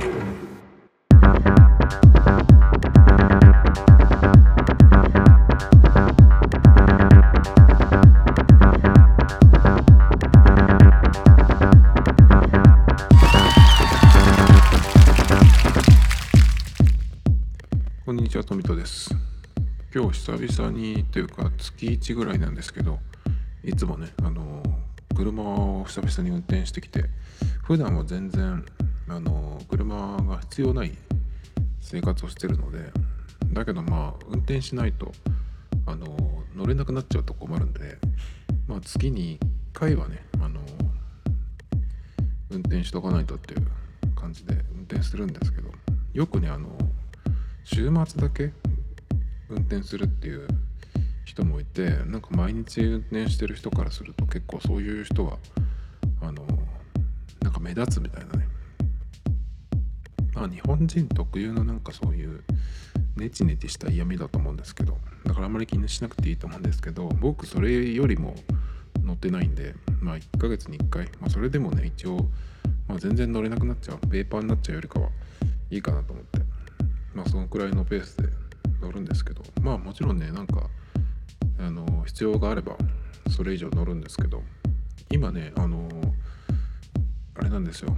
こんにちは、富戸です。今日久々にというか月1ぐらいなんですけど、いつもね、あの車を久々に運転してきて、普段は全然あの車が必要ない生活をしてるので、だけどまあ運転しないとあの乗れなくなっちゃうと困るんで、まあ月に1回はね、あの運転しとかないとっていう感じで運転するんですけど、よくねあの週末だけ運転するっていう人もいてなんか毎日運転してる人からすると結構そういう人はあのなんか目立つみたいなねまあ日本人特有のなんかそういうネチネチした嫌味だと思うんですけどだからあんまり気にしなくていいと思うんですけど僕それよりも乗ってないんでまあ1ヶ月に1回まあそれでもね一応、まあ、全然乗れなくなっちゃうペーパーになっちゃうよりかはいいかなと思ってまあそのくらいのペースで乗るんですけどまあもちろんねなんかあの必要があればそれ以上乗るんですけど今ねあのあれなんですよ。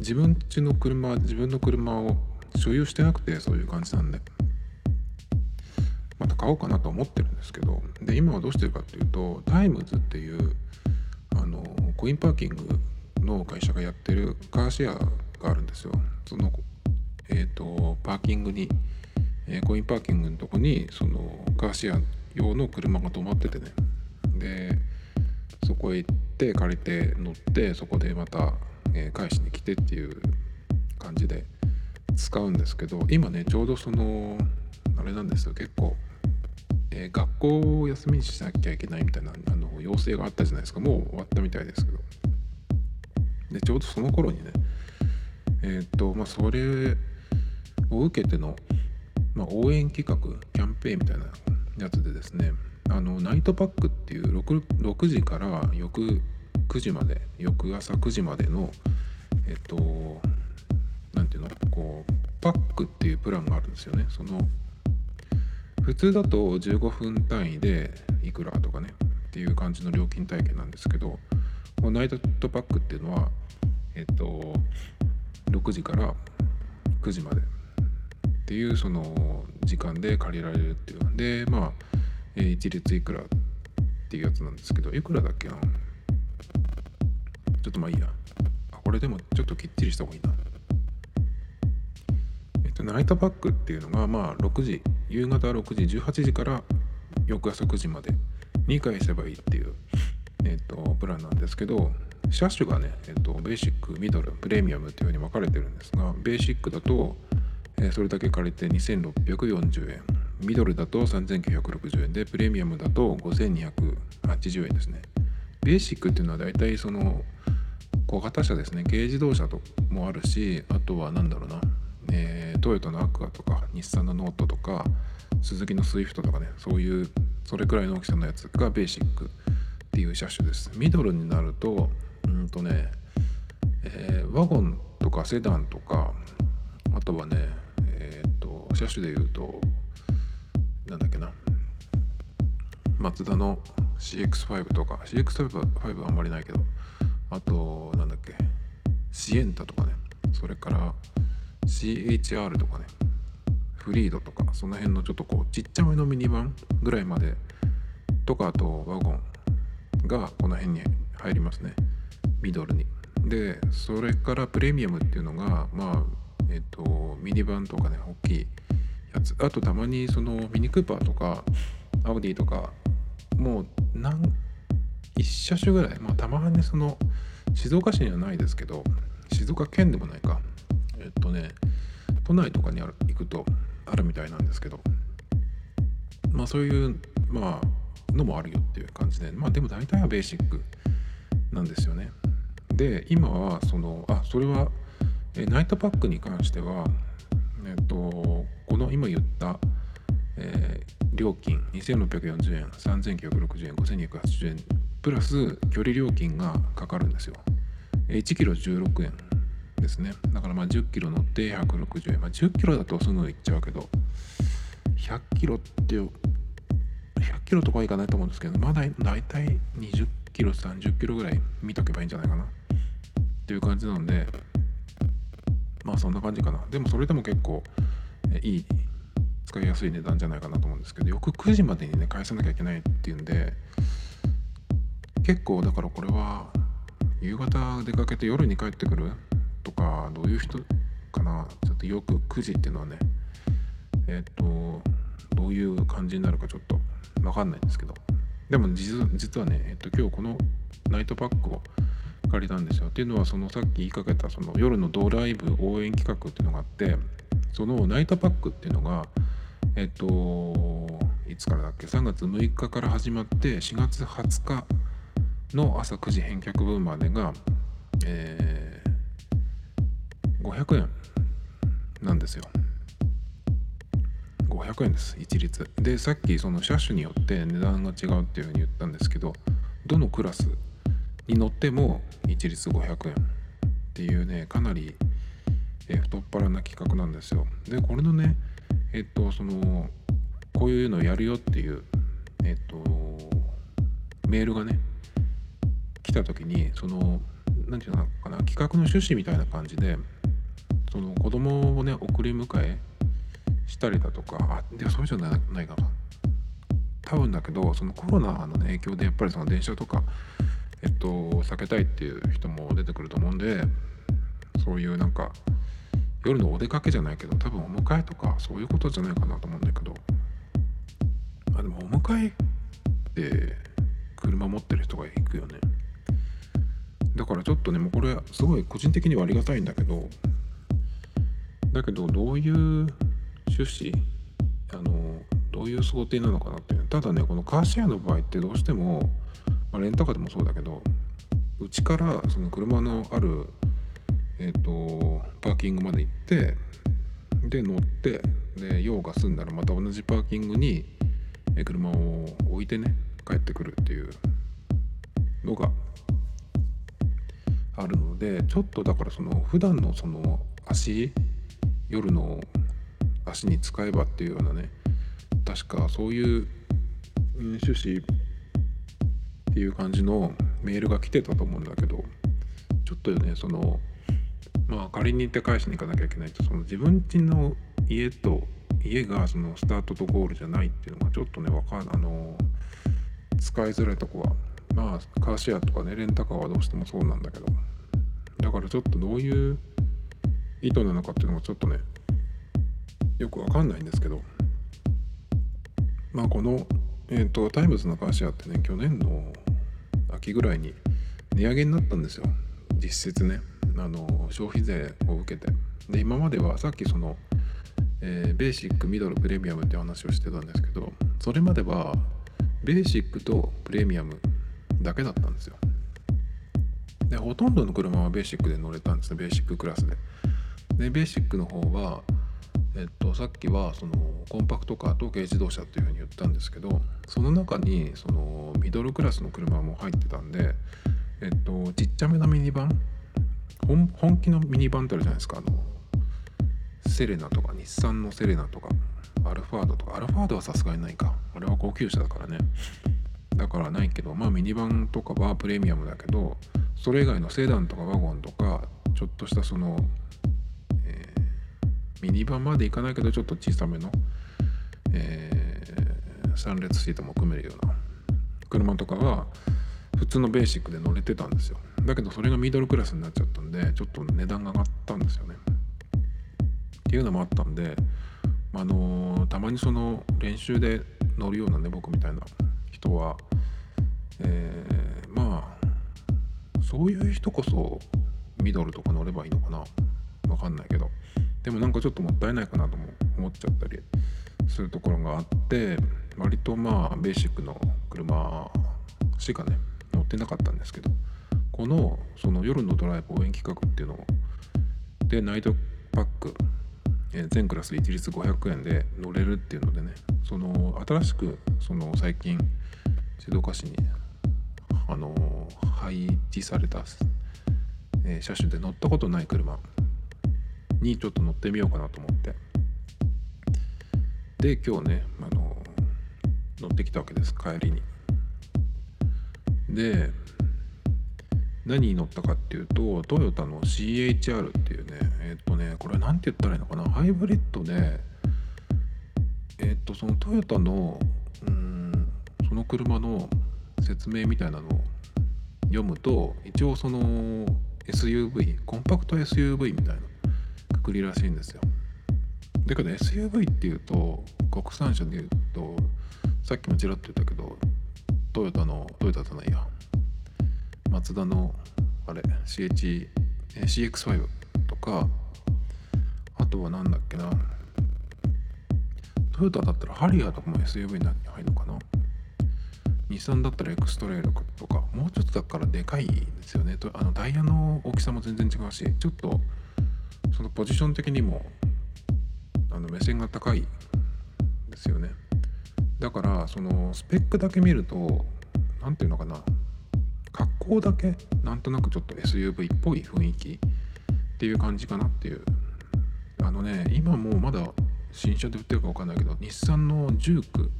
自分家の車自分の車を所有してなくてそういう感じなんでまた買おうかなと思ってるんですけど。で今はどうしてるかっていうとタイムズっていうあのコインパーキングの会社がやってるカーシェアがあるんですよ。そのえー、とパーキングに、えーコインパーキングのとこにそのカーシェア用の車が止まっててね。でそこへ行って借りて乗ってそこでまた、え返しに来てっていう感じで使うんですけど今ねちょうどそのあれなんですよ。結構、えー学校を休みにしなきゃいけないみたいなあの要請があったじゃないですか。もう終わったみたいですけど。でちょうどその頃にねえっ、とまあそれを受けての、まあ、応援企画キャンペーンみたいなやつでですねあのナイトパックっていう 6, 6時から翌9時まで翌朝9時までのえっ、となんていうのこうパックっていうプランがあるんですよね。その普通だと15分単位でいくらとかねっていう感じの料金体系なんですけどこのナイトパックっていうのはえっ、と6時から9時まで。っていうその時間で借りられるっていうでまあ、え一律いくらっていうやつなんですけどいくらだっけな？ちょっとまあいいやあこれでもちょっときっちりした方がいいなえっとナイトパックっていうのがまあ6時夕方6時18時から翌朝9時まで2回すればいいっていうえっとプランなんですけど車種がね、えっと、ベーシック、ミドル、プレミアムというふうに分かれてるんですが、ベーシックだと、えそれだけ借りて2640円、ミドルだと3960円で、プレミアムだと5280円ですね。ベーシックっていうのは大体その小型車ですね、軽自動車ともあるし、あとは何だろうな、えートヨタのアクアとか、日産のノートとか、スズキのスイフトとかね、そういう、それくらいの大きさのやつがベーシックっていう車種です。ミドルになると、うんとね、えーワゴンとかセダンとか、あとはね、えーっと、車種で言うと、なんだっけな、マツダの CX5 とか、CX5 はあんまりないけど、あと、なんだっけ、シエンタとかね、それから CHR とかね、フリードとか、その辺のちょっとこう、ちっちゃめのミニバンぐらいまでとか、あとワゴンがこの辺に入りますね。ミドルに。で、それからプレミアムっていうのが、まあ、えっ、と、ミニバンとかね、大きいやつ。あとたまにそのミニクーパーとか、アウディとか、もう何、一車種ぐらい、まあたまにその、静岡市にはないですけど、静岡県でもないか。えっ、とね、都内とかにある行くとあるみたいなんですけど、まあそういう、まあ、のもあるよっていう感じで、まあでも大体はベーシックなんですよね。で、今はその、あ、それは、えナイトパックに関しては、えっと、この今言った、えー料金2640円、3960円、5280円、プラス距離料金がかかるんですよ。1キロ16円ですね。だからまあ10キロ乗って160円まあ10キロだとすぐ行っちゃうけど100キロって100キロとかはいかないと思うんですけどまだ大体20キロ30キロぐらい見とけばいいんじゃないかな。っていう感じなのでまあそんな感じかな。でもそれでも結構いい使いやすい値段じゃないかなと思うんですけど翌9時までにね返さなきゃいけないっていうんで結構だからこれは夕方出かけて夜に帰ってくる？とかどういう人かな？ちょっとよく9時っていうのはねえっ、とどういう感じになるかちょっと分かんないんですけど。でも実はね、えっ、と、今日このナイトパックを借りたんですよ。っていうのはそのさっき言いかけたその夜のドライブ応援企画っていうのがあってそのナイトパックっていうのがえっ、といつからだっけ？3月6日から始まって4月20日の朝9時返却分までが、えー、500円なんですよ。500円です一律でさっきその車種によって値段が違うっていうふうに言ったんですけどどのクラスに乗っても一律500円っていうねかなり、えー、太っ腹な企画なんですよでこれのねえっとそのこういうのやるよっていうえっとメールがね来た時にその何て言うのかな企画の趣旨みたいな感じでその子供をね送り迎えしたりだとかあでそうじゃないかな。多分だけどそのコロナの、影響でやっぱりその電車とかえっと避けたいっていう人も出てくると思うんでそういうなんか夜のお出かけじゃないけど多分お迎えとかそういうことじゃないかなと思うんだけどあでもお迎えって車持ってる人が行くよね。だからちょっとねもうこれすごい個人的にはありがたいんだけどだけどどういう趣旨あのどういう想定なのかなっていうただねこのカーシェアの場合ってどうしても、まあ、レンタカーでもそうだけどうちからその車のあるえっ、ー、とパーキングまで行ってで乗ってで用が済んだらまた同じパーキングに車を置いてね帰ってくるっていうのがあるのでちょっとだからその普段のその足夜の足に使えばっていうようなね確かそういう趣旨っていう感じのメールが来てたと思うんだけどちょっとねそのまあ仮に行って返しに行かなきゃいけないとその自分家の家と家がそのスタートとゴールじゃないっていうのがちょっとねわかんあの使いづらいとこはまあカーシェアとかねレンタカーはどうしてもそうなんだけど。だからちょっとどういう意図なのかっていうのもちょっとねよくわかんないんですけど。まあこの、えーと、タイムズのカーシェアってね去年の秋ぐらいに値上げになったんですよ。実質ね。あの消費税を受けて。で今まではさっきその、えー、ベーシックミドルプレミアムって話をしてたんですけどそれまではベーシックとプレミアムだけだったんですよ。でほとんどの車はベーシックで乗れたんですねベーシッククラスで。でベーシックの方はえっと、さっきはそのコンパクトカーと軽自動車っていうふうに言ったんですけどその中にそのミドルクラスの車も入ってたんで、えっと、ちっちゃめのミニバン？本気のミニバンってあるじゃないですか。あのセレナとか日産のセレナとかアルファードとか。アルファードはさすがにないか。あれは高級車だからね。だからないけどまあミニバンとかはプレミアムだけどそれ以外のセダンとかワゴンとかちょっとしたそのえミニバンまでいかないけどちょっと小さめの、えー、3列シートも組めるような車とかは普通のベーシックで乗れてたんですよ。だけどそれがミドルクラスになっちゃったんでちょっと値段が上がったんですよね。っていうのもあったんであのー、たまにその練習で乗るようなね僕みたいな人は、えー、まあそういう人こそミドルとか乗ればいいのかな。わかんないけど。でもなんかちょっともったいないかなとも思っちゃったりするところがあって割とまあベーシックの車しかね乗ってなかったんですけど。このその夜のドライブ応援企画っていうのをでナイトパック全クラス一律500円で乗れるっていうのでねその新しくその最近静岡市にあの配置された、えー、車種で乗ったことない車にちょっと乗ってみようかなと思って。で今日ね、あの乗ってきたわけです帰りに。で何に乗ったかっていうとトヨタの CHR っていうねえっ、とねこれ何て言ったらいいのかなハイブリッドでえっ、とそのトヨタのその車の説明みたいなのを読むと一応その SUV コンパクト SUV みたいなくくりらしいんですよ。だけど SUV っていうと国産車でいうとさっきもちらっと言ったけどトヨタのトヨタじゃないや。マツダのあれ CH CX5 とかあとは何だっけな。トヨタだったらハリアーとかも SUV に入るのかな日産だったらエクストレイルとかもうちょっとだからでかいですよね。とあのダイヤの大きさも全然違うしちょっとそのポジション的にもあの目線が高いですよね。だからそのスペックだけ見ると何ていうのかな。格好だけなんとなくちょっと SUV っぽい雰囲気っていう感じかなっていう。あのね今もうまだ新車で売ってるか分かんないけど日産のジューク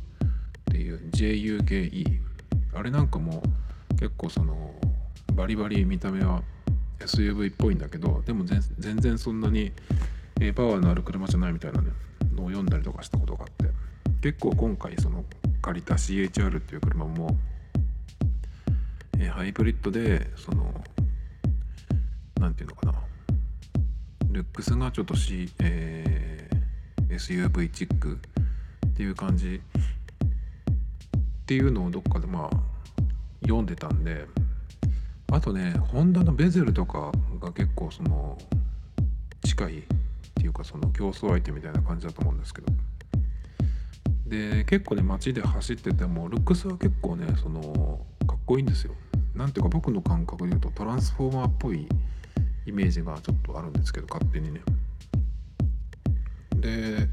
っていう JUKE あれなんかも結構そのバリバリ見た目は SUV っぽいんだけどでも全然そんなにパワーのある車じゃないみたいなのを読んだりとかしたことがあって。結構今回その借りた CHR っていう車も、ハイブリッドでその何て言うのかな。ルックスがちょっと C、えー、SUV チックっていう感じっていうのをどっかでまあ読んでたんであとねホンダのベゼルとかが結構その近いっていうかその競争相手みたいな感じだと思うんですけど。で結構ね街で走っててもルックスは結構ねそのかっこいいんですよ。なんていうか僕の感覚で言うとトランスフォーマーっぽいイメージがちょっとあるんですけど勝手にね。で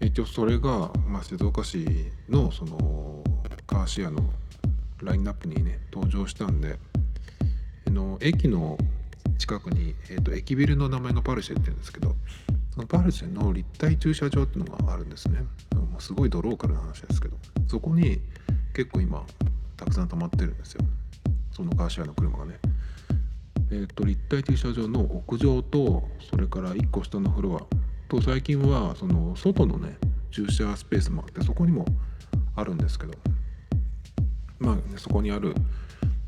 一応それが、まあ、静岡市のそのカーシェアのラインナップにね登場したんであの駅の近くに、えーと、駅ビルの名前がパルシェって言うんですけどそのパルシェの立体駐車場っていうのがあるんですね。もうすごいドローカルな話ですけどそこに結構今たくさん溜まってるんですよ。そのカーシェアの車がね。えっ、ー、と立体駐車場の屋上とそれから1個下のフロア。と最近はその外のね駐車スペースもあってそこにもあるんですけど。まあ、そこにある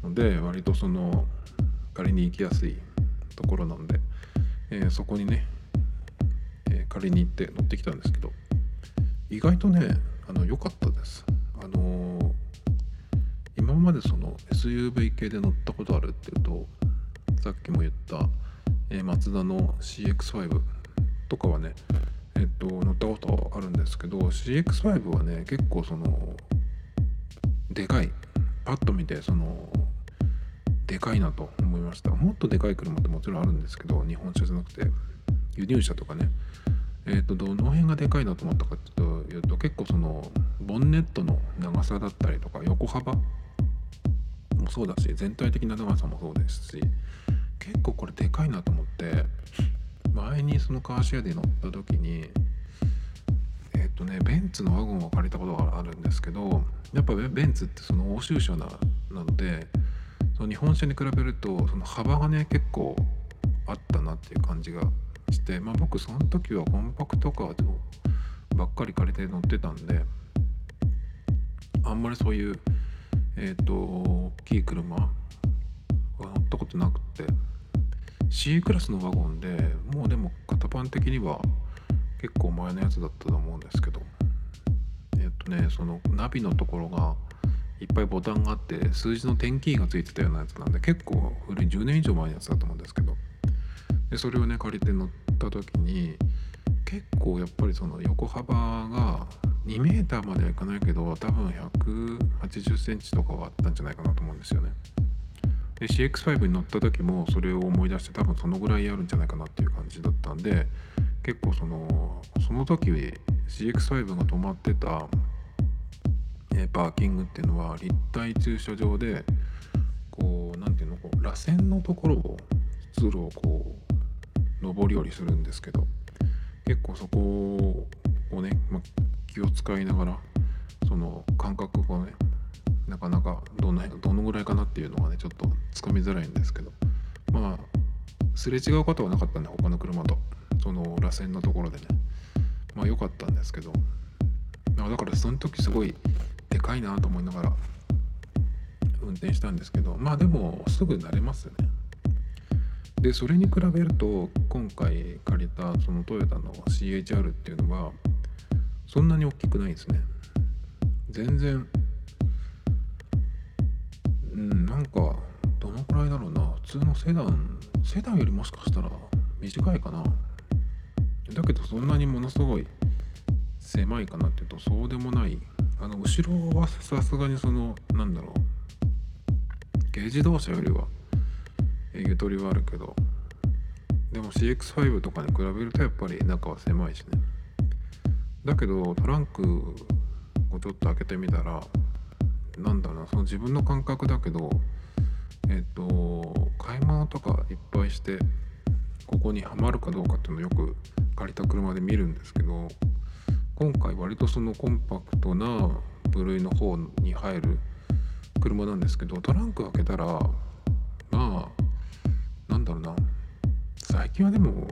ので割とその借りに行きやすいところなんで、えー、そこにね、えー、借りに行って乗ってきたんですけど意外とねあの良かったです。あのー、今までその SUV 系で乗ったことあるっていうとさっきも言った、えー、マツダの CX5 とかはねえっと乗ったことあるんですけど CX5 はね結構そのでかい。パッと見てそのでかいなと思いました。もっとでかい車ってもちろんあるんですけど日本車じゃなくて輸入車とかね。えーと、どの辺がでかいなと思ったかっていうと結構そのボンネットの長さだったりとか横幅もそうだし全体的な長さもそうですし結構これでかいなと思って前にそのカーシェアで乗った時に、とねベンツのワゴンを借りたことがあるんですけどやっぱベンツってその欧州車ななのでその日本車に比べるとその幅がね結構あったなっていう感じがして、まあ、僕その時はコンパクトカーばっかり借りて乗ってたんであんまりそういうえっ、ー、と大きい車は乗ったことなくて C クラスのワゴンでもうでも型番的には結構前のやつだったと思うんですけどえっ、とねそのナビのところがいっぱいボタンがあって数字の点キーがついてたようなやつなんで結構古い10年以上前のやつだと思うんですけどでそれをね借りて乗った時に結構やっぱりその横幅が2 m まではいかないけど多分180センチとかはあったんじゃないかなと思うんですよね。で CX5 に乗った時もそれを思い出して多分そのぐらいあるんじゃないかなっていう感じだったんで結構そのその時 CX5 が止まってたえパーキングっていうのは立体駐車場でこう何ていうのこう螺旋のところを通路をこう上り下りするんですけど結構そこをね、ま、気を使いながらその感覚をねなかなかどのどのぐらいかなっていうのがねちょっとつかみづらいんですけどまあすれ違うことはなかったんで他の車と。その螺旋のところでね。まあ良かったんですけど。だからその時すごいでかいなと思いながら運転したんですけど。まあでもすぐ慣れますね。でそれに比べると今回借りたそのトヨタの CHR っていうのはそんなに大きくないですね。全然うんなんかどのくらいだろうな。普通のセダンセダンよりもしかしたら短いかな。だけどそんなにものすごい狭いかなっていうとそうでもない。あの後ろはさすがにそのなんだろう。軽自動車よりはゆとりはあるけど。でも CX5 とかに比べるとやっぱり中は狭いしね。だけどトランクをちょっと開けてみたらなんだろうなその自分の感覚だけどえっ、と買い物とかいっぱいしてここにはまるかどうかっていうのをよく借りた車で見るんですけど今回割とそのコンパクトな部類の方に入る車なんですけどトランク開けたらまあなんだろうな。最近はでも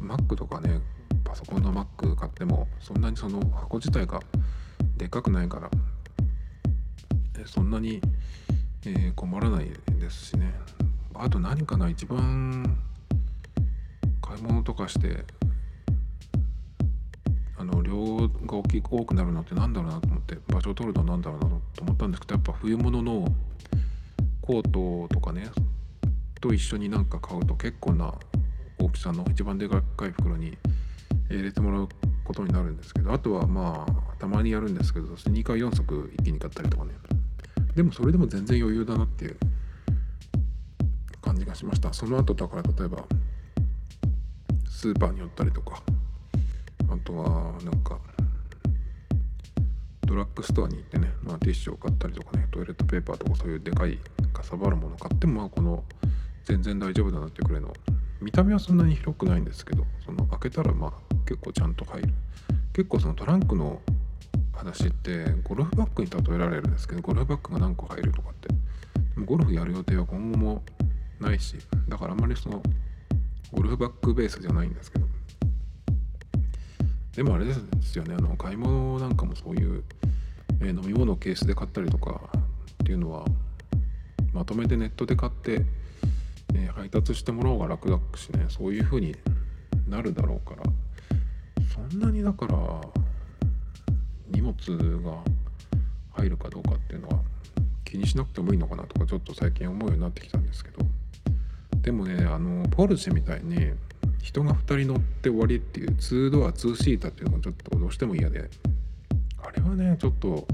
Mac とかねパソコンの Mac 買ってもそんなにその箱自体がでかくないからそんなに、えー、困らないですしね。あと何かな一番買い物とかしてあの量が大きく多くなるのってなんだろうなと思って場所を取るのは何だろうなと思ったんですけどやっぱ冬物のコートとかねと一緒になんか買うと結構な大きさの一番でかい袋に入れてもらうことになるんですけどあとはまあたまにやるんですけどスニーカー4足一気に買ったりとかね。でもそれでも全然余裕だなっていう感じがしました。その後だから例えばスーパーに寄ったりとか。あとはなんかドラッグストアに行ってね、まあ、ティッシュを買ったりとかねトイレットペーパーとかそういうでかいかさばるもの買ってもまあこの全然大丈夫だなってくらいの見た目はそんなに広くないんですけどその開けたらまあ結構ちゃんと入る。結構そのトランクの話ってゴルフバッグに例えられるんですけどゴルフバッグが何個入るとかって。ゴルフやる予定は今後もないしだからあんまりそのゴルフバッグベースじゃないんですけど。でもあれですよねあの買い物なんかもそういう、えー、飲み物をケースで買ったりとかっていうのはまとめてネットで買って、えー、配達してもらおうが楽だしねそういう風になるだろうから。そんなにだから荷物が入るかどうかっていうのは気にしなくてもいいのかなとかちょっと最近思うようになってきたんですけど。でもねあのポルシェみたいに人が2人乗って終わりっていう2ドア2シーターっていうのがちょっとどうしても嫌で。あれはねちょっと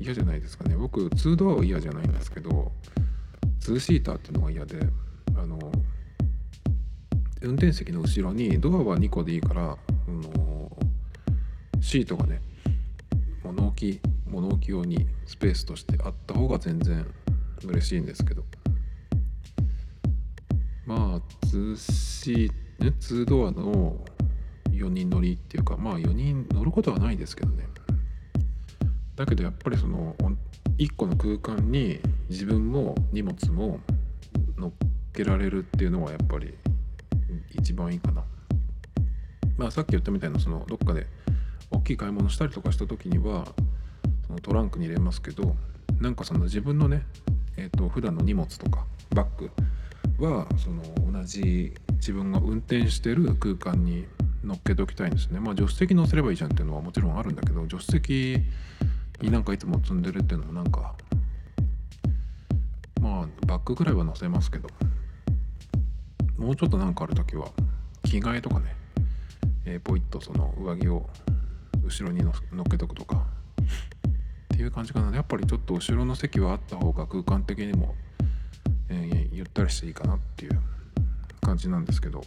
嫌じゃないですかね。僕2ドアは嫌じゃないんですけど2シーターっていうのが嫌であの運転席の後ろにドアは2個でいいから、あのシートがね物置物置用にスペースとしてあった方が全然嬉しいんですけど2シーね2ドアの4人乗りっていうかまあ4人乗ることはないですけどね。だけどやっぱりその1個の空間に自分も荷物も乗っけられるっていうのはやっぱり一番いいかな。まあさっき言ったみたいなそのどっかで大きい買い物したりとかした時にはそのトランクに入れますけどなんかその自分のねえっ、ー、と普段の荷物とかバッグはその同じ自分が運転してる空間に乗っけておきたいんですね。まあ助手席乗せればいいじゃんっていうのはもちろんあるんだけど助手席になんかいつも積んでるっていうのもなんかまあバッグぐらいは乗せますけど。もうちょっとなんかある時は着替えとかね、えー、ポイッとその上着を後ろに乗っけとくとか。っていう感じかな。やっぱりちょっと後ろの席はあった方が空間的にも、えー、ゆったりしていいかなっていう感じなんですけど。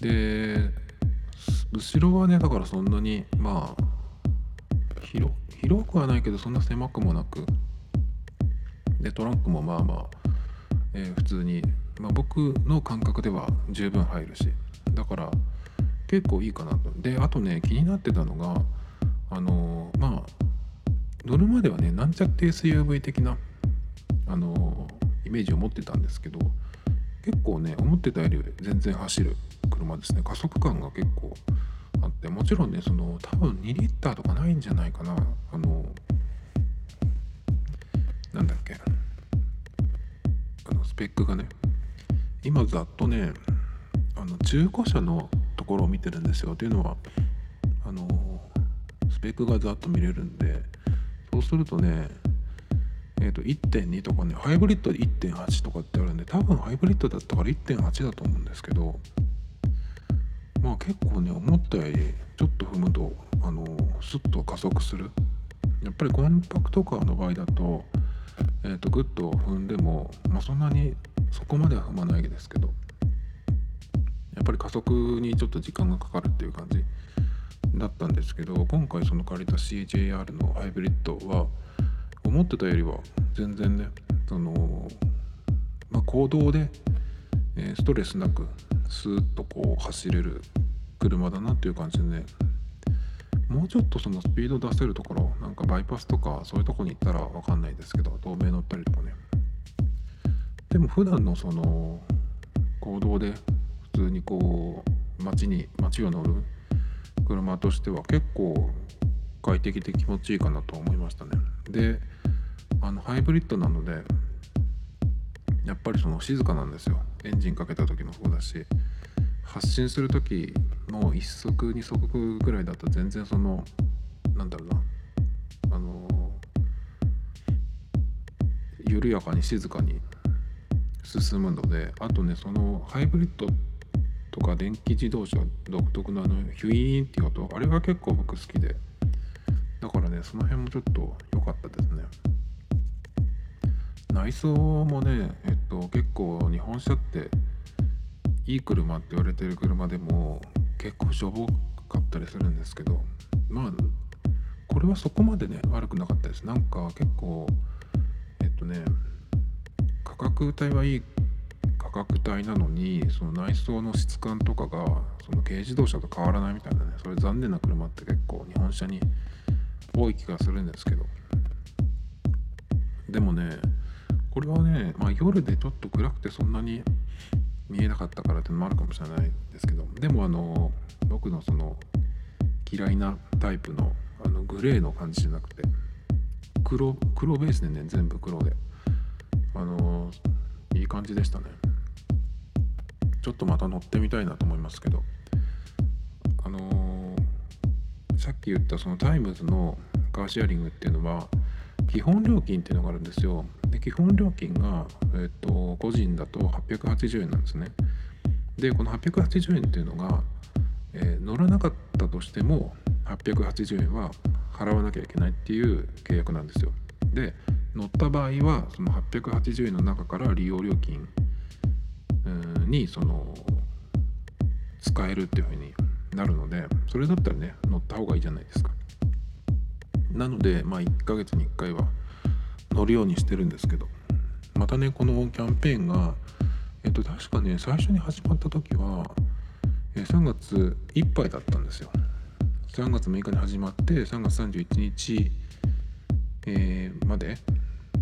で後ろはねだからそんなにまあ広広くはないけどそんな狭くもなく。でトランクもまあまあえー普通に、まあ、僕の感覚では十分入るし。だから結構いいかなと。であとね気になってたのがあのーまあ乗るまではねなんちゃって SUV 的なあのイメージを持ってたんですけど結構ね思ってたより全然走る車ですね。加速感が結構あってもちろんねその多分2リッターとかないんじゃないかな。あのなんだっけ。あのスペックがね。今ざっとねあの中古車のところを見てるんですよ。っていうのはあのスペックがざっと見れるんでそうするとねえー、と1.2とかねハイブリッドで1.8とかってあるんで多分ハイブリッドだったから1.8だと思うんですけどまあ結構ね思ったよりちょっと踏むとあのスッと加速する。やっぱりコンパクトカーの場合だと,、えー、とグッと踏んでも、まあ、そんなにそこまでは踏まないですけどやっぱり加速にちょっと時間がかかるっていう感じだったんですけど今回その借りた CJR のハイブリッドは思ってたよりは全然ねその、まあ、行動で、えストレスなくスーッとこう走れる車だなっていう感じでねもうちょっとそのスピード出せるところなんかバイパスとかそういうとこに行ったら分かんないですけど透明乗ったりとかね。でも普段のその行動で普通にこう街に街を乗る車としては結構快適で気持ちいいかなと思いましたね。であのハイブリッドなのでやっぱりその静かなんですよ。エンジンかけた時もそうだし。発進する時の1速2速ぐらいだと全然そのなんだろうな。あの緩やかに静かに進むのであとねそのハイブリッドとか電気自動車独特のあのヒュイーンっていう音あれが結構僕好きで。だからねその辺もちょっと良かったですね。内装もねえっと結構日本車っていい車って言われてる車でも結構しょぼかったりするんですけどまあこれはそこまでね悪くなかったです。なんか結構えっとね価格帯はいい価格帯なのにその内装の質感とかがその軽自動車と変わらないみたいなねそれ残念な車って結構日本車に多い気がするんですけど。でもねこれはね、まあ、夜でちょっと暗くてそんなに見えなかったからってのもあるかもしれないですけどでもあの僕のその嫌いなタイプのあのグレーの感じじゃなくて黒黒ベースでね全部黒で。あのいい感じでしたね。ちょっとまた乗ってみたいなと思いますけど。あのさっき言ったそのタイムズのカーシェアリングっていうのは基本料金っていうのがあるんですよ。で基本料金が、えっと個人だと880円なんですね。でこの880円っていうのが、えー乗らなかったとしても880円は払わなきゃいけないっていう契約なんですよ。で乗った場合はその880円の中から利用料金にその使えるっていう風になるのでそれだったらね乗った方がいいじゃないですか。なのでまあ1ヶ月に1回は乗るようにしてるんですけど。またねこのキャンペーンがえっと確かね最初に始まった時は3月いっぱいだったんですよ。3月6日に始まって3月31日、えーまで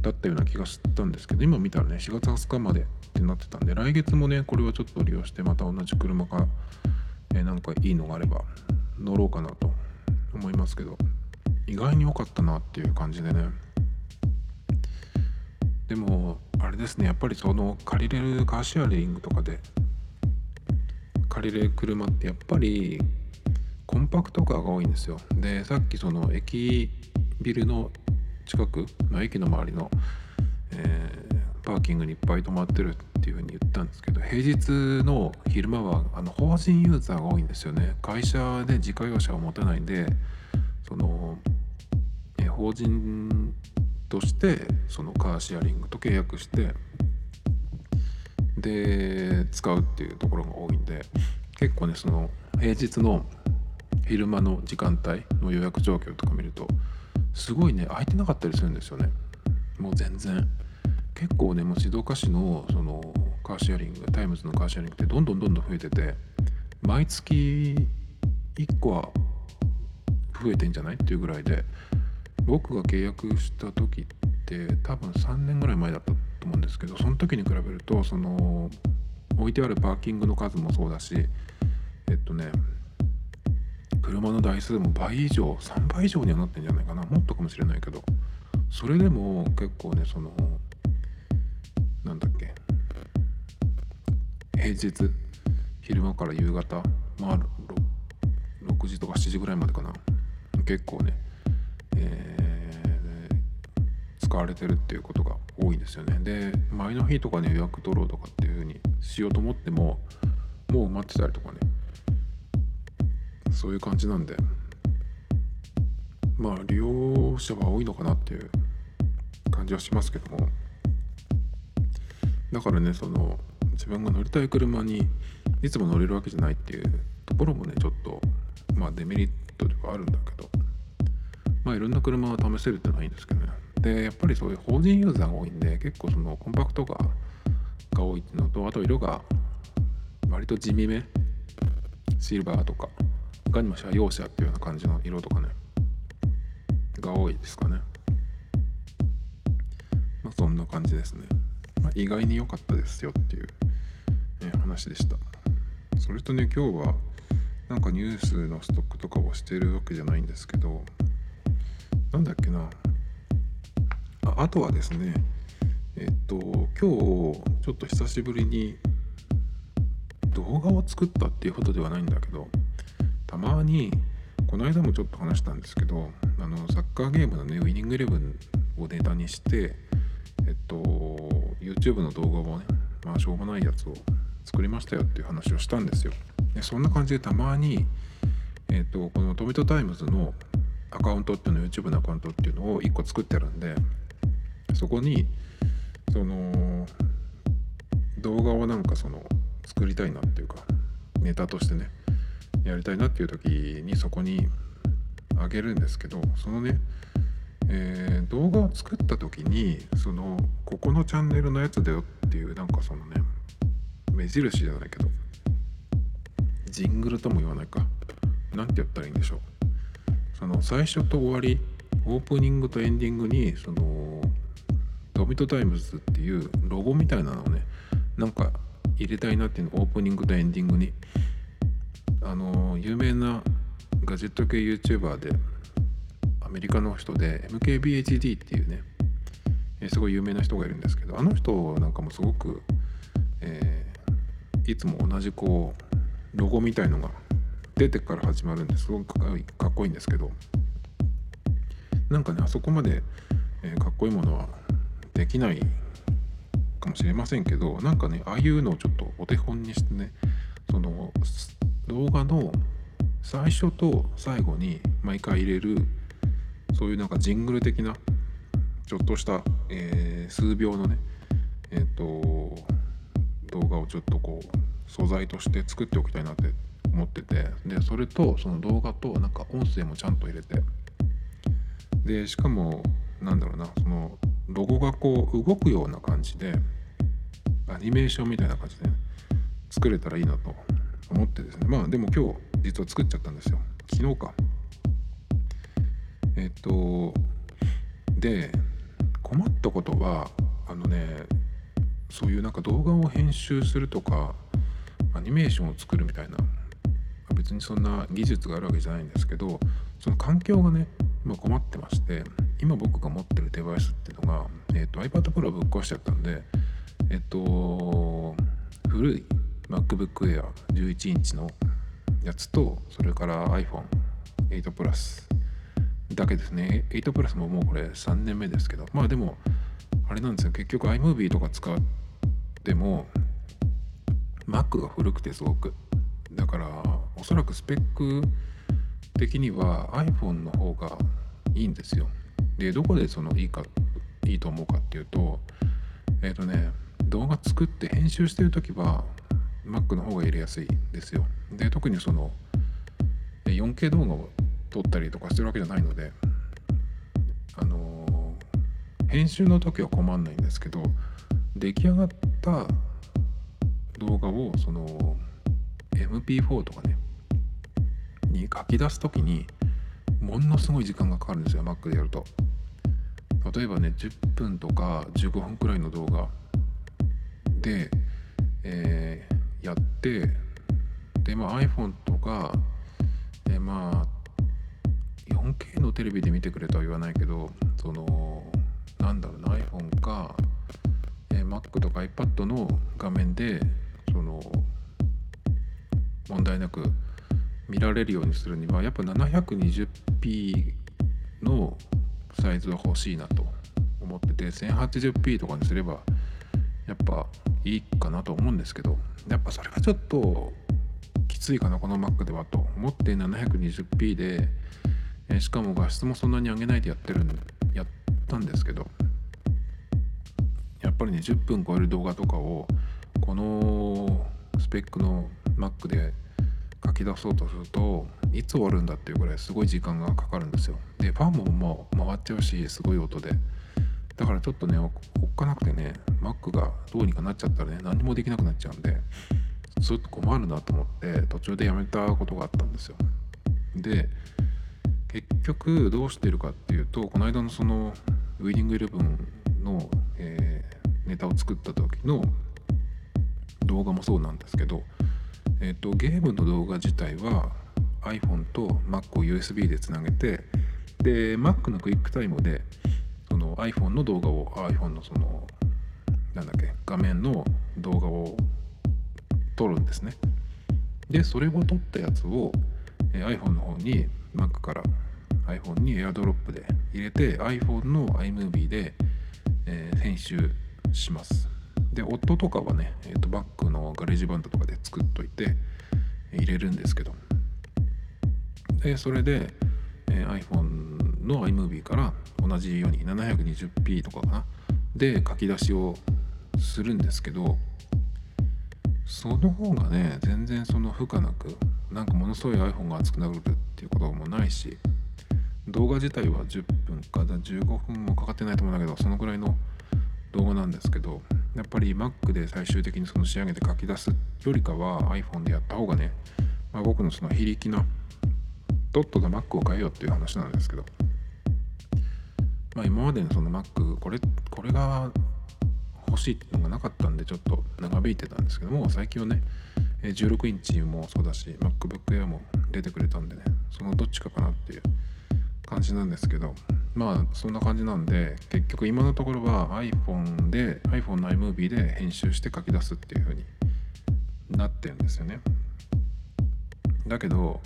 だったような気がしたんですけど今見たらね4月20日までってなってたんで来月もねこれをちょっと利用してまた同じ車が、えーなんかいいのがあれば乗ろうかなと思いますけど意外に良かったなっていう感じでね。でもあれですねやっぱりその借りれるカーシェアリングとかで借りれる車ってやっぱりコンパクトカーが多いんですよ。でさっきその駅ビルの近くの駅の周りの、えーパーキングにいっぱい止まってるっていう風に言ったんですけど平日の昼間はあの法人ユーザーが多いんですよね。会社で自家用車を持たないんでその、えー法人としてそのカーシェアリングと契約してで使うっていうところが多いんで結構ねその平日の昼間の時間帯の予約状況とか見るとすごいね空いてなかったりするんですよね。もう全然。結構ねもう静岡市のそのカーシェアリングタイムズのカーシェアリングってどんどんどんどん増えてて毎月1個は増えてんじゃないっていうぐらいで僕が契約した時って多分3年ぐらい前だったと思うんですけどその時に比べるとその置いてあるパーキングの数もそうだしえっとね車の台数も倍以上3倍以上にはなってんじゃないかな。もっとかもしれないけどそれでも結構ねそのなんだっけ平日昼間から夕方まあ 6, 時とか7時ぐらいまでかな。結構ね、えー、使われてるっていうことが多いんですよね。で前の日とかね予約取ろうとかっていうふうにしようと思ってももう埋まってたりとかねそういう感じなんで。まあ利用者は多いのかなっていう感じはしますけども。だからねその自分が乗りたい車にいつも乗れるわけじゃないっていうところもねちょっとまあデメリットではあるんだけど。まあいろんな車は試せるってのはいいんですけどね。でやっぱりそういう法人ユーザーが多いんで結構そのコンパクトがが多いっていうのとあと色が割と地味め。シルバーとか他にも車用車っていうような感じの色とかね。が多いですかね。まあそんな感じですね、まあ、意外に良かったですよっていう、え話でした。それとね今日はなんかニュースのストックとかをしてるわけじゃないんですけどなんだっけな。ああとはですねえっと今日ちょっと久しぶりに動画を作ったっていうことではないんだけどたまにこの間もちょっと話したんですけどあのサッカーゲームのねウィニングイレブンをネタにしてえっと YouTube の動画をねまあしょうもないやつを作りましたよっていう話をしたんですよ。でそんな感じでたまにえっとこのドミトタイムズのアカウントっていうの YouTube のアカウントっていうのを1個作ってるんでそこにその動画をなんかその作りたいなっていうかネタとしてねやりたいなっていう時にそこにあげるんですけどそのね、えー、動画を作った時にそのここのチャンネルのやつだよっていうなんかそのね目印じゃないけどジングルとも言わないか何て言ったらいいんでしょう。その最初と終わりオープニングとエンディングにそのドミトタイムズっていうロゴみたいなのをねなんか入れたいなっていうのオープニングとエンディングに。あの有名なガジェット系 YouTuber でアメリカの人で MKBHD っていうねすごい有名な人がいるんですけどあの人なんかもすごく、えー、いつも同じこうロゴみたいのが出てから始まるんです。ごくかっこいいんですけど。なんかねあそこまで、え、かっこいいものはできないかもしれませんけどなんかねああいうのをちょっとお手本にしてねその動画の最初と最後に毎回入れるそういうなんかジングル的なちょっとした、えー、数秒のねえっ、ー、と動画をちょっとこう素材として作っておきたいなって思っててでそれとその動画となんか音声もちゃんと入れてでしかもなんだろうなそのロゴがこう動くような感じでアニメーションみたいな感じで、作れたらいいなと思ってですね。まあでも今日実は作っちゃったんですよ。昨日か。えっとで困ったことはあのねそういうなんか動画を編集するとかアニメーションを作るみたいな別にそんな技術があるわけじゃないんですけどその環境がね今困ってまして今僕が持ってるデバイスっていうのが、えーと、iPad Pro ぶっ壊しちゃったんでえっ、と古い MacBook Air 11インチのやつとそれから iPhone8 Plus だけですね。8 Plus ももうこれ3年目ですけどまあでもあれなんですよ。結局 iMovie とか使っても Mac が古くてすごく。だからおそらくスペック的には iPhone の方がいいんですよ。でどこでそのいいかいいと思うかっていうとえっ、ー、とね動画作って編集してる時は Mac の方が入れやすいですよ。で特にその 4K 動画を撮ったりとかしてるわけじゃないのであの編集の時は困んないんですけど出来上がった動画をその MP4 とかねに書き出す時にものすごい時間がかかるんですよ Mac でやると。例えばね10分とか15分くらいの動画で、えー、やってでまあ iPhone とか、えー、まあ 4K のテレビで見てくれとは言わないけどそのなんだろうな iPhone か、えー、Mac とか iPad の画面でその問題なく見られるようにするにはやっぱ 720p のサイズは欲しいなと思ってて 1080p とかにすればやっぱいいかなと思うんですけどやっぱそれがちょっときついかなこの Mac ではと思って 720p で、しかも画質もそんなに上げないでやってるんやったんですけどやっぱりね10分超える動画とかをこのスペックの Mac で書き出そうとするといつ終わるんだっていうぐらいすごい時間がかかるんですよ。でファンももう回っちゃうしすごい音で。だからちょっとねおっかなくてね Mac がどうにかなっちゃったらね何もできなくなっちゃうんでずっと困るなと思って途中でやめたことがあったんですよ。で結局どうしてるかっていうとこの間のそのウィディングイレブンの、えー、ネタを作った時の動画もそうなんですけどえーと、ゲームの動画自体は iPhone と Mac を USB でつなげてで Mac のクイックタイムでその iPhone の動画を iPhone のそのなんだっけ画面の動画を撮るんですね。でそれを撮ったやつを、えー、iPhone の方に Mac から iPhone に AirDrop で入れて iPhone の iMovie で、えー、編集します。で音とかはね、えーと、バックの GarageBand とかで作っといて入れるんですけど。でそれで、えー、iPhone の iMovie から同じように 720p とかかな。で書き出しをするんですけどその方がね全然その負荷なくなんかものすごい iPhone が熱くなるっていうこともないし動画自体は10分か15分もかかってないと思うんだけどそのぐらいの動画なんですけど。やっぱり Mac で最終的にその仕上げて書き出すよりかは iPhone でやった方がね、まあ、僕のその非力なとっとと Mac を変えようっていう話なんですけど、まあ、今までのその Mac これこれが欲しいっていうのがなかったんでちょっと長引いてたんですけども最近はね16インチもそうだし MacBook Air も出てくれたんでねそのどっちかかなっていう感じなんですけど。まあそんな感じなんで結局今のところは iPhone で iPhone の iMovie で編集して書き出すっていう風になってるんですよね。だけど、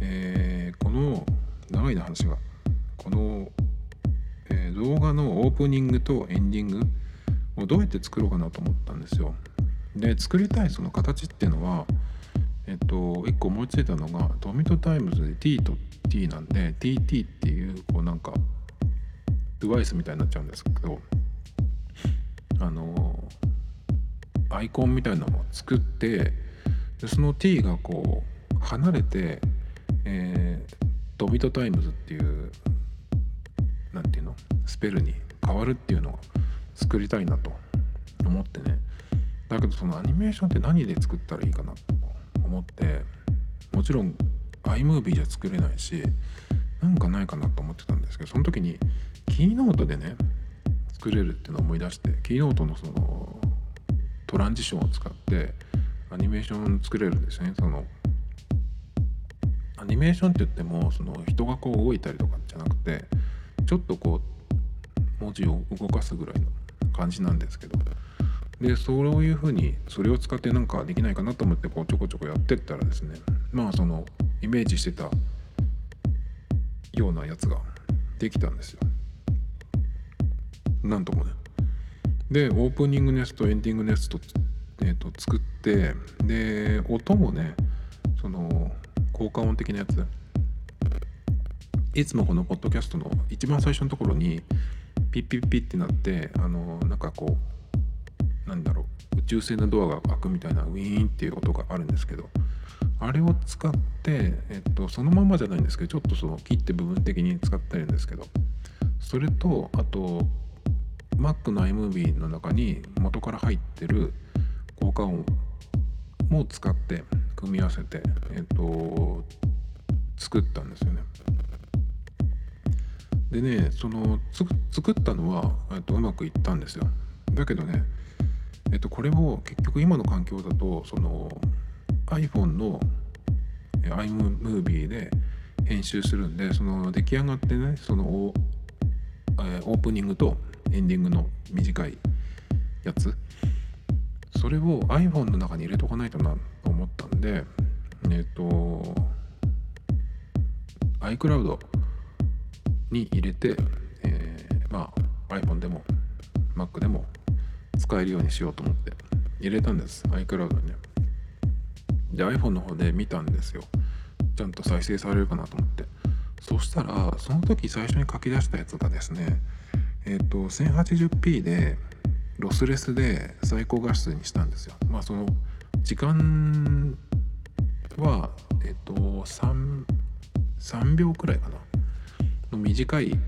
えー、この長いな話がこの、えー、動画のオープニングとエンディングをどうやって作ろうかなと思ったんですよ。で作りたいその形っていうのはえっと1個思いついたのがドミトタイムズで T と T なんで TT っていうこうなんかデバイスみたいになっちゃうんですけどあのアイコンみたいなのを作ってでその T がこう離れて、えー、ドミトタイムズっていう何て言うのスペルに変わるっていうのを作りたいなと思ってね。だけどそのアニメーションって何で作ったらいいかなと思ってもちろん iMovie じゃ作れないしなんかないかなと思ってたんですけどその時にキーノートでね作れるっていうのを思い出してキーノートのそのトランジションを使ってアニメーション作れるんですね。そのアニメーションって言ってもその人がこう動いたりとかじゃなくてちょっとこう文字を動かすぐらいの感じなんですけどでそういうふうにそれを使ってなんかできないかなと思ってこうちょこちょこやってったらですねまあそのイメージしてたようなやつができたんですよ。なんともね。でオープニングネストエンディングネスト、えー、と作ってで音もねその効果音的なやついつもこのポッドキャストの一番最初のところにピッピッピッってなってあのなんかこうなんだろう宇宙船のドアが開くみたいなウィーンっていう音があるんですけどあれを使って、えっと、そのままじゃないんですけどちょっとその切って部分的に使ってるんですけどそれとあと Mac の iMovie の中に元から入ってる効果音も使って組み合わせて、えっと、作ったんですよね。でねその作ったのは、えっと、うまくいったんですよ。だけどね、えっと、これを結局今の環境だとその iPhone の iMovie で編集するんでその出来上がってねそのオープニングとエンディングの短いやつ。それを iPhone の中に入れとかないとなと思ったんでえっ、と iCloud に入れて、えー、まあ iPhone でも Mac でも使えるようにしようと思って。入れたんです。iCloud に。ねで iPhone の方で見たんですよ。ちゃんと再生されるかなと思って。そしたらその時最初に書き出したやつがですねえっ、ー、と 1080p でロスレスで最高画質にしたんですよ。まあその時間はえっ、ー、と 3, 3秒くらいかな。の短い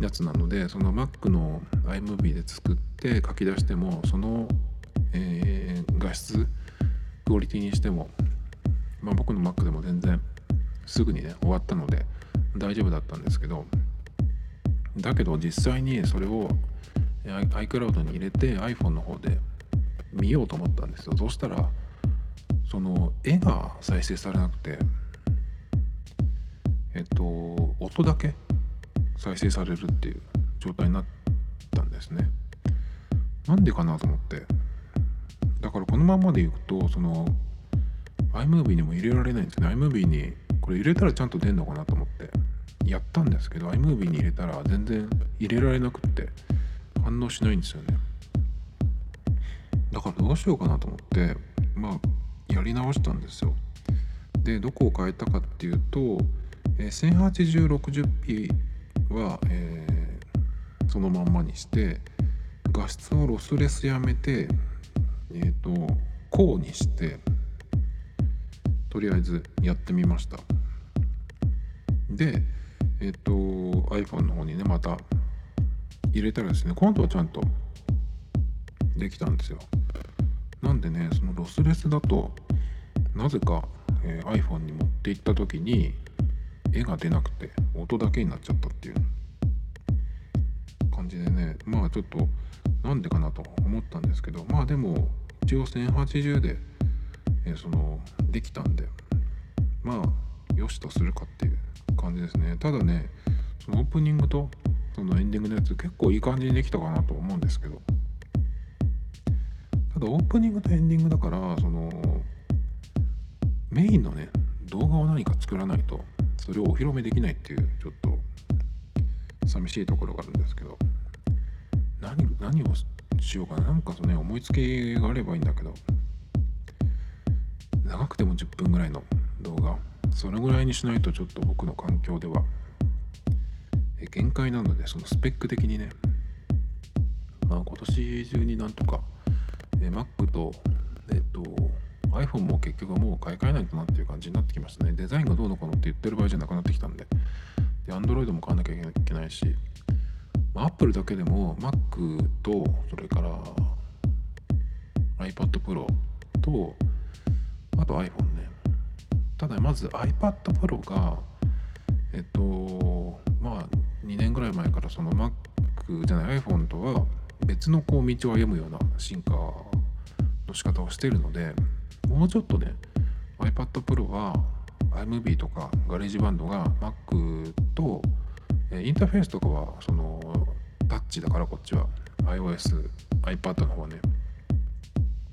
やつなのでその Mac の iMovie で作って書き出してもその、えー、画質クオリティにしても、まあ、僕の Mac でも全然すぐにね終わったので大丈夫だったんですけどだけど実際にそれを iCloud に入れて iPhone の方で見ようと思ったんですよ。そうしたらその絵が再生されなくてえっと音だけ再生されるっていう状態になったんですね。なんでかなと思って。だからこのままでいくとその iMovie にも入れられないんですね。iMovie にこれ入れたらちゃんと出んのかなと思って。やったんですけど iMovie に入れたら全然入れられなくって反応しないんですよね。だからどうしようかなと思ってまあやり直したんですよ。でどこを変えたかっていうと、108060p は、えー、そのまんまにして画質をロスレスやめてえっ、ー、とこうにしてとりあえずやってみました。でえっ、ー、と iPhone の方にねまた入れたらですね今度はちゃんとできたんですよ。なんでねそのロスレスだとなぜか、えー、iPhone に持っていった時に絵が出なくて。音だけになっちゃったっていう感じでね。まあちょっとなんでかなと思ったんですけどまあでも一応1080で、えー、そのできたんでまあよしとするかっていう感じですね。ただねそのオープニングとそのエンディングのやつ結構いい感じにできたかなと思うんですけど。ただオープニングとエンディングだからそのメインのね動画を何か作らないとそれをお披露目できないっていうちょっと寂しいところがあるんですけど何何をしようかな。なんかね思いつきがあればいいんだけど長くても10分ぐらいの動画それぐらいにしないとちょっと僕の環境では限界なのでそのスペック的にねまあ今年中になんとか Mac とえっと iPhone も結局もう買い替えないとなっていう感じになってきましたね。デザインがどうのこうのって言ってる場合じゃなくなってきたんで。で、Android も買わなきゃいけないし、まあ、Apple だけでも Mac と、それから iPad Pro と、あと iPhone ね。ただまず iPad Pro が、えっと、まあ2年ぐらい前からその Mac じゃない iPhone とは別のこう道を歩むような進化の仕方をしているので、もうちょっとね iPad Pro は iMovie とか GarageBand が Mac と、インターフェースとかはそのタッチだからこっちは。iOS、iPad の方はね。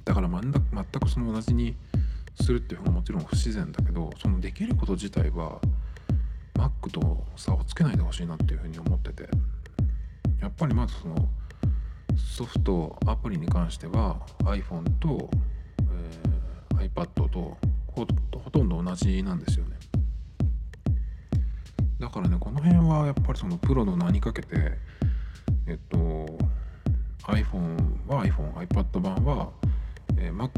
だから全くその同じにするっていうのがもちろん不自然だけどそのできること自体は Mac と差をつけないでほしいなっていうふうに思ってて。やっぱりまずそのソフトアプリに関しては iPhone と iPad とほとんど同じなんですよね。だからねこの辺はやっぱりそのプロの名にかけてえっと iPhone は iPhoneiPad 版は、えー、Mac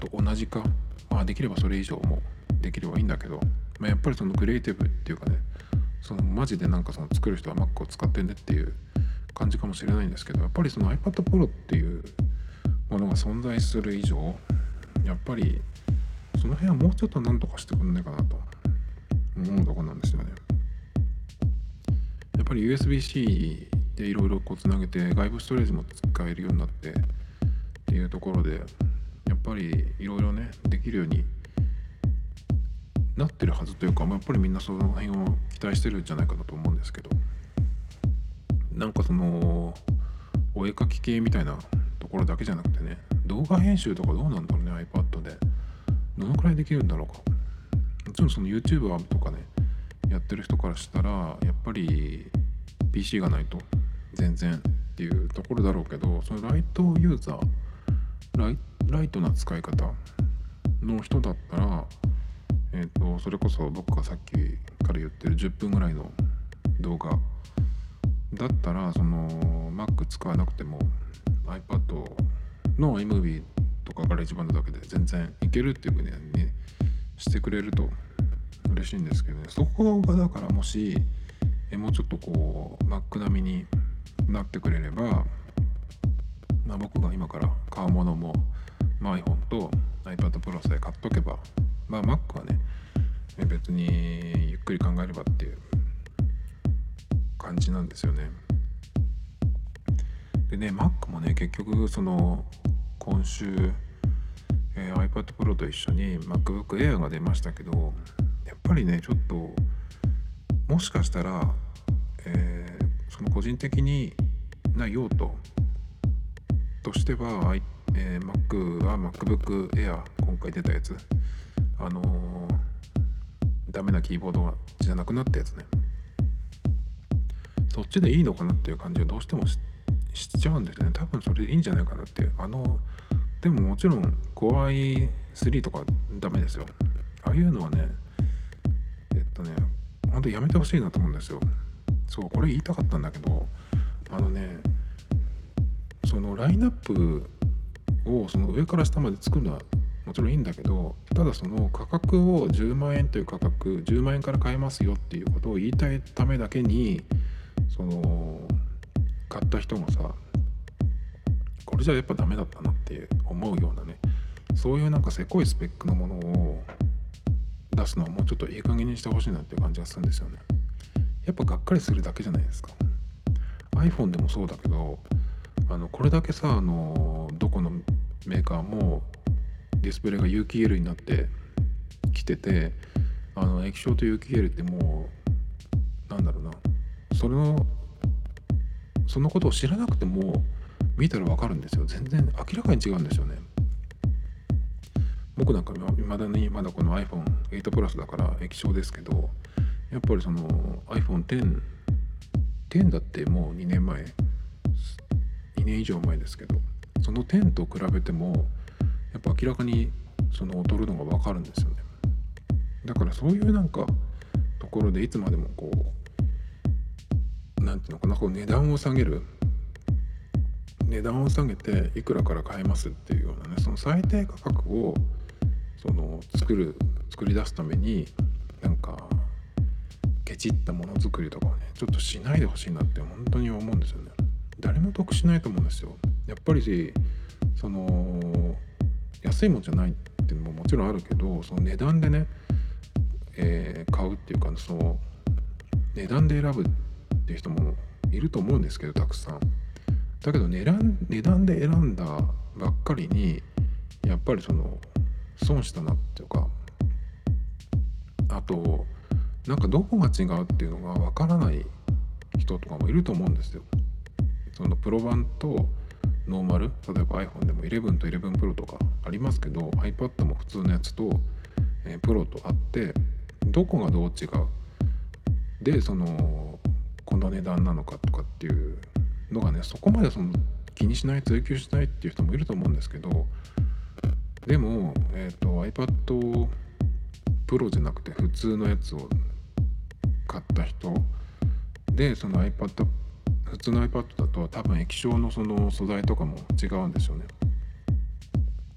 と同じか。まあできればそれ以上もできればいいんだけど、まあ、やっぱりそのクリエイティブっていうかねそのマジでなんかその作る人は Mac を使ってねっていう感じかもしれないんですけどやっぱりその iPad Pro っていうものが存在する以上やっぱりその辺はもうちょっと何とかしてくんないかなと思うとこなんですよね。やっぱり USB-C でいろいろこうつなげて外部ストレージも使えるようになってっていうところでやっぱりいろいろねできるようになってるはずというか、まあ、やっぱりみんなその辺を期待してるんじゃないかなと思うんですけどなんかそのお絵描き系みたいなところだけじゃなくてね動画編集とかどうなんだろうね iPad で。どのくらいできるんだろうか。もちろんその YouTuber とかねやってる人からしたらやっぱり PC がないと全然っていうところだろうけどそのライトユーザーライライトな使い方の人だったらえっ、とそれこそ僕がさっきから言ってる10分ぐらいの動画だったらその Mac 使わなくても iPad の iMovie とかから一番だけで全然いけるっていうふうに、してくれると嬉しいんですけどねそこがだからもしえもうちょっとこう Mac 並みになってくれれば、まあ、僕が今から買うものも、まあ、iPhone と iPad Pro さえ買っとけばまあ Mac はね別にゆっくり考えればっていう感じなんですよね。でね Mac もね結局その今週、えー、iPad Pro と一緒に MacBook Air が出ましたけどやっぱりねちょっともしかしたら、えー、その個人的にな用途としては、えー、Mac は MacBook Air 今回出たやつ。あのー、ダメなキーボードじゃなくなったやつね。そっちでいいのかなっていう感じがどうしてもしてしちゃうんですね。多分それでいいんじゃないかなってあのでももちろん Core i3 とかダメですよ。ああいうのはねえっとねほんとやめてほしいなと思うんですよ。そうこれ言いたかったんだけどあのねそのラインナップをその上から下まで作るのはもちろんいいんだけどただその価格を10万円という価格10万円から買えますよっていうことを言いたいためだけにその買った人がさこれじゃやっぱダメだったなって思うようなねそういうなんかせこいスペックのものを出すのはもうちょっといい加減にしてほしいなっていう感じがするんですよね。やっぱがっかりするだけじゃないですか。iPhone でもそうだけどあのこれだけさあのどこのメーカーもディスプレイが有機 EL になってきててあの液晶と有機 EL ってもうなんだろうな。それのそのことを知らなくても見たら分かるんですよ。全然明らかに違うんですよね。僕なんかいまだにまだこの iPhone8 プラスだから液晶ですけどやっぱりその iPhone10 10だってもう2年前2年以上前ですけどその10と比べてもやっぱ明らかにその劣るのが分かるんですよね。だからそういうなんかところでいつまでもこう何ていうのかなこう値段を下げる。値段を下げていくらから買えますっていうようなねその最低価格をその作る作り出すためになんかケチったものづくりとかをねちょっとしないでほしいなって本当に思うんですよね。誰も得しないと思うんですよ。やっぱりその安いもんじゃないっていうのももちろんあるけどその値段でね、えー、買うっていうかその値段で選ぶっっていう人もいると思うんですけどたくさんだけど値段値段で選んだばっかりにやっぱりその損したなっていうかあとなんかどこが違うっていうのがわからない人とかもいると思うんですよ。そのプロ版とノーマル例えば iPhone でも11と11 Pro とかありますけど iPad も普通のやつと、えー、プロとあってどこがどう違うでそのこの値段なのかとかっていうのがねそこまでその気にしない追求しないっていう人もいると思うんですけどでも、えーと、iPad Pro じゃなくて普通のやつを買った人でその iPad 普通の iPad だと多分液晶のその素材とかも違うんですよね。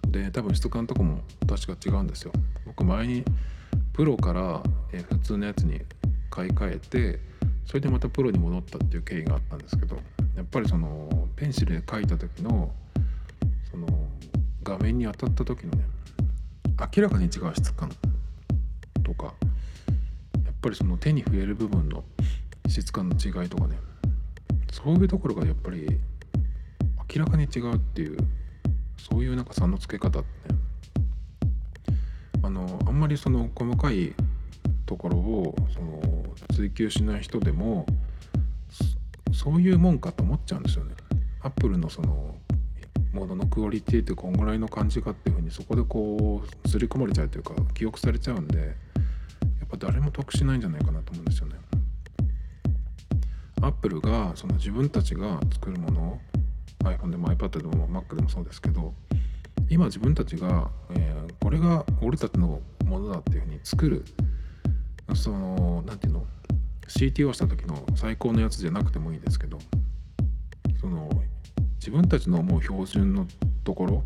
で多分質感とかも確か違うんですよ。僕前にプロからえ普通のやつに買い替えてそれでまたプロに戻ったっていう経緯があったんですけどやっぱりそのペンシルで描いた時のその画面に当たった時のね明らかに違う質感とかやっぱりその手に触れる部分の質感の違いとかねそういうところがやっぱり明らかに違うっていうそういうなんか差のつけ方ってねあのあんまりその細かいところをその追求しない人でもそういうもんかと思っちゃうんですよね。アップルのそのもののクオリティってこんぐらいの感じかっていうふうにそこでこう刷り込まれちゃうというか記憶されちゃうんでやっぱ誰も得しないんじゃないかなと思うんですよね。アップルがその自分たちが作るものを iPhone でも iPad でも Mac でもそうですけど今自分たちが、えー、これが俺たちのものだっていうふうに作るその何て言うの CTO した時の最高のやつじゃなくてもいいですけどその自分たちのもう標準のところ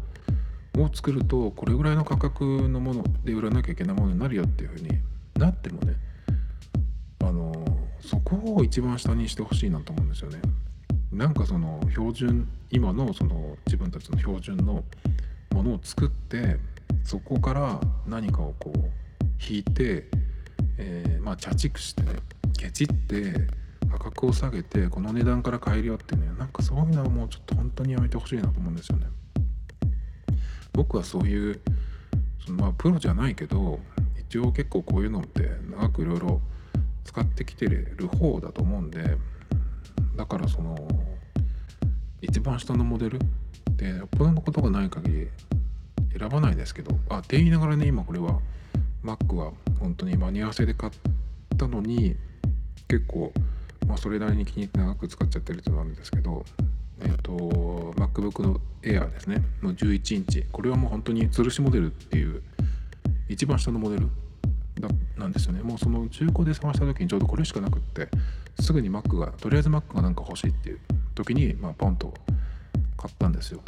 を作るとこれぐらいの価格のもので売らなきゃいけないものになるよっていうふうになってもねあのそこを一番下にしてほしいなと思うんですよね。なんかその標準今のその自分たちの標準のものを作ってそこから何かをこう引いて、えー、まあ茶畜してねケチって価格を下げてこの値段から買えるよってねなんかそういうのはもうちょっと本当にやめてほしいなと思うんですよね。僕はそういうそのまあプロじゃないけど一応結構こういうのって長くいろいろ使ってきてる方だと思うんでだからその一番下のモデルでよっぽどのことがない限り選ばないですけどあって言いながらね今これは Mac は本当に間に合わせで買ったのに結構、まあ、それなりに気に入って長く使っちゃってるっていうのなんですけどえっ、と MacBook の Air ですね。の11インチ。これはもう本当に吊るしモデルっていう一番下のモデルなんですよね。もうその中古で探した時にちょうどこれしかなくってすぐに Mac がとりあえず Mac がなんか欲しいっていう時にまあポンと買ったんですよ。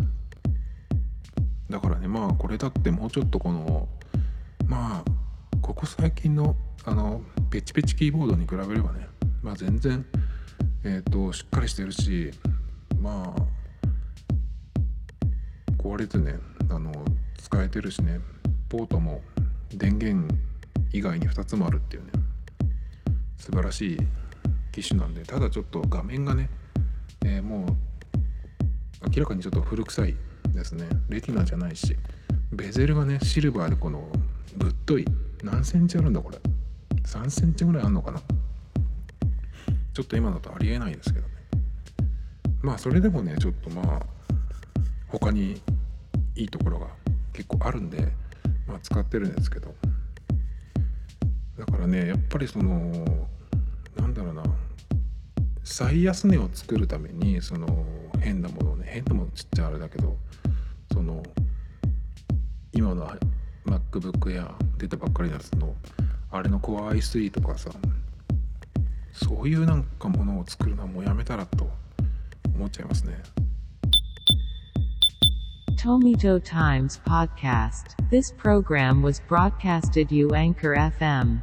だからねまあこれだってもうちょっとこのまあここ最近のあのペチペチキーボードに比べればねまあ全然えっ、ー、としっかりしてるしまあ壊れてねあの使えてるしねポートも電源以外に2つもあるっていうね素晴らしい機種なんでただちょっと画面がね、えー、もう明らかにちょっと古臭いですね。レティナじゃないしベゼルがねシルバーでこのぶっとい何センチあるんだこれ。3センチぐらいあんのかな。ちょっと今だとありえないですけどね。まあそれでもねちょっとまあ他にいいところが結構あるんで、まあ、使ってるんですけど。だからねやっぱりそのなんだろうな。最安値を作るためにその変なものをね変なものちっちゃいあれだけどその今の MacBook Air 出たばっかりのやつのあれの Core i3 とかさそういうなんかものを作るのはもうやめたらと思っちゃいますね。Tomito Times Podcast. This program was broadcasted you Anchor FM.